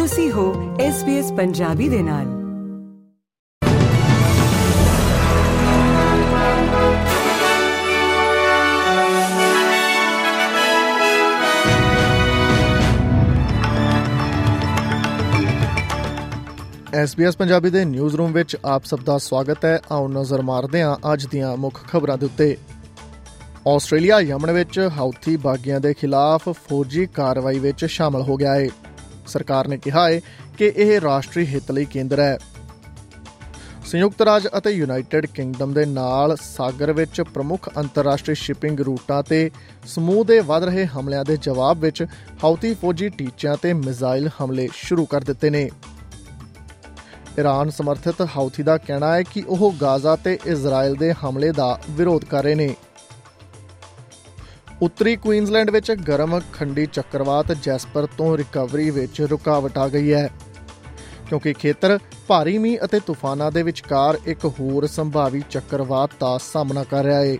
ਤੁਸੀਂ ਹੋ SBS ਪੰਜਾਬੀ ਦੇ ਨਾਲ। SBS ਪੰਜਾਬੀ ਦੇ ਨਿਊਜ਼ ਰੂਮ ਵਿੱਚ ਆਪ ਸਭ ਦਾ ਸਵਾਗਤ ਹੈ। ਆਓ ਨਜ਼ਰ ਮਾਰਦੇ ਹਾਂ ਅੱਜ ਦੀਆਂ ਮੁੱਖ ਖਬਰਾਂ ਦੇ ਉੱਤੇ। ਆਸਟ੍ਰੇਲੀਆ ਯਮਨ ਵਿੱਚ ਹਾਊਥੀ ਬਾਗੀਆਂ ਦੇ ਖਿਲਾਫ ਫੌਜੀ ਕਾਰਵਾਈ ਵਿੱਚ ਸ਼ਾਮਲ ਹੋ ਗਿਆ ਹੈ ਸਰਕਾਰ ਨੇ ਕਿਹਾ ਹੈ ਕਿ ਇਹ ਰਾਸ਼ਟਰੀ ਹਿੱਤ ਲਈ ਕੇਂਦਰ ਹੈ। ਸੰਯੁਕਤ ਰਾਜ ਅਤੇ ਯੂਨਾਈਟਿਡ ਕਿੰਗਡਮ ਦੇ ਨਾਲ ਸਾਗਰ ਵਿੱਚ ਪ੍ਰਮੁੱਖ ਅੰਤਰਰਾਸ਼ਟਰੀ ਸ਼ਿਪਿੰਗ ਰੂਟਾਂ ਤੇ ਸਮੂਹ ਦੇ ਵਧ ਰਹੇ ਹਮਲਿਆਂ ਦੇ ਜਵਾਬ ਵਿੱਚ ਹਾਊਥੀ ਫੌਜੀ ਟੀਚਿਆਂ ਤੇ ਮਿਜ਼ਾਈਲ ਹਮਲੇ ਸ਼ੁਰੂ ਕਰ ਦਿੱਤੇ ਨੇ। ਈਰਾਨ ਸਮਰਥਿਤ ਹਾਊਥੀ ਦਾ ਕਹਿਣਾ ਹੈ ਕਿ ਉਹ ਗਾਜ਼ਾ ਤੇ ਇਜ਼ਰਾਈਲ ਦੇ ਹਮਲੇ ਦਾ ਵਿਰੋਧ ਕਰ ਰਹੇ ਨੇ। ਉੱਤਰੀ ਕੁਈਨਜ਼ਲੈਂਡ ਵਿੱਚ ਗਰਮ ਖੰਡੀ ਚੱਕਰਵਾਤ ਜੈਸਪਰ ਤੋਂ ਰਿਕਵਰੀ ਵਿੱਚ ਰੁਕਾਵਟ ਆ ਗਈ ਹੈ। ਕਿਉਂਕਿ ਖੇਤਰ ਭਾਰੀ ਮੀਂਹ ਅਤੇ ਤੂਫਾਨਾਂ ਦੇ ਵਿਚਕਾਰ ਇੱਕ ਹੋਰ ਸੰਭਾਵੀ ਚੱਕਰਵਾਤ ਦਾ ਸਾਹਮਣਾ ਕਰ ਰਿਹਾ ਹੈ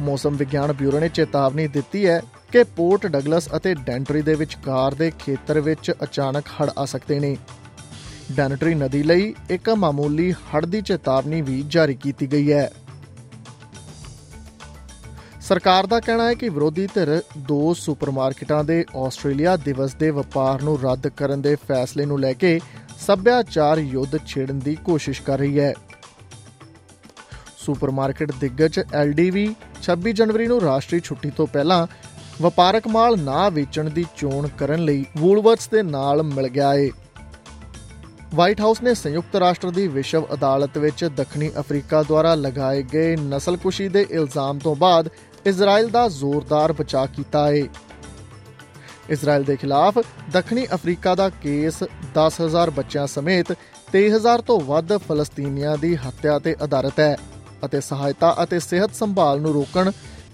ਮੌਸਮ ਵਿਗਿਆਨ ਬਿਊਰੋ ਨੇ ਚੇਤਾਵਨੀ ਦਿੱਤੀ ਹੈ ਕਿ ਪੋਰਟ ਡਗਲਸ ਅਤੇ ਡੈਂਟਰੀ ਦੇ ਵਿਚਕਾਰ ਦੇ ਖੇਤਰ ਵਿੱਚ ਅਚਾਨਕ ਹੜ੍ਹ ਆ ਸਕਦੇ ਨੇ। ਡੈਨਟਰੀ ਨਦੀ ਲਈ ਇੱਕ ਮਾਮੂਲੀ ਹੜ੍ਹ ਦੀ ਚੇਤਾਵਨੀ ਵੀ ਜਾਰੀ ਕੀਤੀ ਗਈ ਹੈ। ਸਰਕਾਰ ਦਾ ਕਹਿਣਾ ਹੈ ਕਿ ਵਿਰੋਧੀ ਧਿਰ ਦੋ ਸੁਪਰਮਾਰਕਟਾਂ ਦੇ ਆਸਟ੍ਰੇਲੀਆ ਦਿਵਸ ਦੇ ਵਪਾਰ ਨੂੰ ਰੱਦ ਕਰਨ ਦੇ ਫੈਸਲੇ ਨੂੰ ਲੈ ਕੇ ਸੱਭਿਆਚਾਰ ਯੁੱਧ ਛੇੜਨ ਦੀ ਕੋਸ਼ਿਸ਼ ਕਰ ਰਹੀ ਹੈ। ਸੁਪਰਮਾਰਕਟ ਦਿੱਗਜ LDV 26 ਜਨਵਰੀ ਨੂੰ ਰਾਸ਼ਟਰੀ ਛੁੱਟੀ ਤੋਂ ਪਹਿਲਾਂ ਵਪਾਰਕ ਮਾਲ ਨਾ ਵੇਚਣ ਦੀ ਚੋਣ ਕਰਨ ਲਈ ਵੂਲਵਰਥਸ ਦੇ ਨਾਲ ਮਿਲ ਗਿਆ ਹੈ ਵਾਈਟ ਹਾਊਸ ਨੇ ਸੰਯੁਕਤ ਰਾਸ਼ਟਰ ਦੀ ਵਿਸ਼ਵ ਅਦਾਲਤ ਵਿੱਚ ਦੱਖਣੀ ਅਫਰੀਕਾ ਦੁਆਰਾ ਲਗਾਏ ਗਏ ਨਸਲਕੁਸ਼ੀ ਦੇ ਇਲਜ਼ਾਮ ਤੋਂ ਬਾਅਦ ਇਜ਼ਰਾਈਲ ਦਾ ਜ਼ੋਰਦਾਰ ਬਚਾਅ ਕੀਤਾ ਹੈ ਇਜ਼ਰਾਈਲ ਦੇ ਖਿਲਾਫ ਦੱਖਣੀ ਅਫਰੀਕਾ ਦਾ ਕੇਸ 10000 ਬੱਚਿਆਂ ਸਮੇਤ 23000 ਤੋਂ ਵੱਧ ਫਲਸਤੀਨੀਆਂ ਦੀ ਹੱਤਿਆ ਤੇ ਆਧਾਰਿਤ ਹੈ ਅਤੇ ਸਹਾਇਤਾ ਅਤੇ ਸਿਹਤ ਸੰਭਾਲ ਨੂੰ ਰੋਕਣ,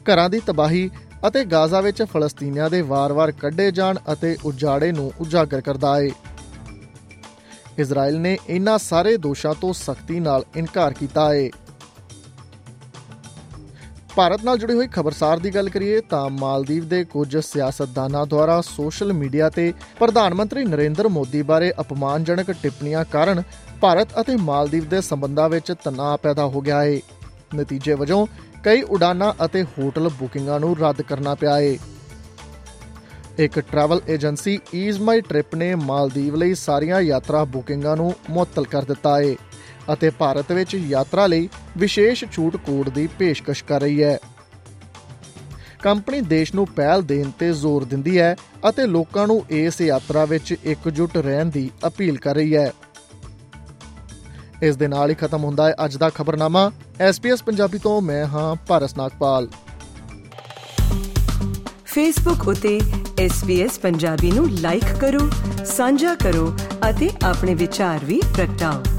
ਘਰਾਂ ਦੀ ਤਬਾਹੀ ਅਤੇ ਗਾਜ਼ਾ ਵਿੱਚ ਫਲਸਤੀਨੀਆਂ ਦੇ ਵਾਰ-ਵਾਰ ਕੱਢੇ ਜਾਣ ਅਤੇ ਉਜਾੜੇ ਨੂੰ ਉਜਾਗਰ ਕਰਦਾ ਹੈ ਇਜ਼ਰਾਈਲ ਨੇ ਇਨ੍ਹਾਂ ਸਾਰੇ ਦੋਸ਼ਾਂ ਤੋਂ ਸਖਤੀ ਨਾਲ ਇਨਕਾਰ ਕੀਤਾ ਹੈ ਭਾਰਤ ਨਾਲ ਜੁੜੀ ਹੋਈ ਖਬਰਸਾਰ ਦੀ ਗੱਲ ਕਰੀਏ ਤਾਂ ਮਾਲਦੀਵ ਦੇ ਕੁਝ ਸਿਆਸਤਦਾਨਾਂ ਦੁਆਰਾ ਸੋਸ਼ਲ ਮੀਡੀਆ ਤੇ ਪ੍ਰਧਾਨ ਮੰਤਰੀ ਨਰਿੰਦਰ ਮੋਦੀ ਬਾਰੇ ਅਪਮਾਨਜਨਕ ਟਿੱਪਣੀਆਂ ਕਾਰਨ ਭਾਰਤ ਅਤੇ ਮਾਲਦੀਵ ਦੇ ਸੰਬੰਧਾਂ ਵਿੱਚ ਤਣਾਅ ਪੈਦਾ ਹੋ ਗਿਆ ਹੈ ਨਤੀਜੇ ਵਜੋਂ ਕਈ ਉਡਾਨਾਂ ਅਤੇ ਹੋਟਲ ਬੁਕਿੰਗਾਂ ਨੂੰ ਰੱਦ ਕਰਨਾ ਪਿਆ ਹੈ ਇੱਕ travel agency Ease My Trip ਨੇ ਮਾਲਦੀਵ ਲਈ ਸਾਰੀਆਂ ਯਾਤਰਾ ਬੁਕਿੰਗਾਂ ਨੂੰ ਮੁਅੱਤਲ ਕਰ ਦਿੱਤਾ ਹੈ ਅਤੇ ਭਾਰਤ ਵਿੱਚ ਯਾਤਰਾ ਲਈ ਵਿਸ਼ੇਸ਼ ਛੂਟ ਕੋਡ ਦੀ ਪੇਸ਼ਕਸ਼ ਕਰ ਰਹੀ ਹੈ। ਕੰਪਨੀ ਦੇਸ਼ ਨੂੰ ਪਹਿਲ ਦੇਣ ਤੇ ਜ਼ੋਰ ਦਿੰਦੀ ਹੈ ਅਤੇ ਲੋਕਾਂ ਨੂੰ ਇਸ ਯਾਤਰਾ ਵਿੱਚ ਇਕਜੁੱਟ ਰਹਿਣ ਦੀ ਅਪੀਲ ਕਰ ਰਹੀ ਹੈ। ਇਸ ਦੇ ਨਾਲ ਹੀ ਖਤਮ ਹੁੰਦਾ ਹੈ ਅੱਜ ਦਾ ਖਬਰਨਾਮਾ। ਐਸਪੀਐਸ ਪੰਜਾਬੀ ਤੋਂ ਮੈਂ ਹਾਂ ਭਾਰਤ ਨਾਗਪਾਲ। ਫੇਸਬੁੱਕ ਉਤੇ SBS ਪੰਜਾਬੀ ਨੂੰ ਲਾਈਕ ਕਰੋ, ਸਾਂਝਾ ਕਰੋ ਅਤੇ ਆਪਣੇ ਵਿਚਾਰ ਵੀ ਪ੍ਰਗਟਾਓ।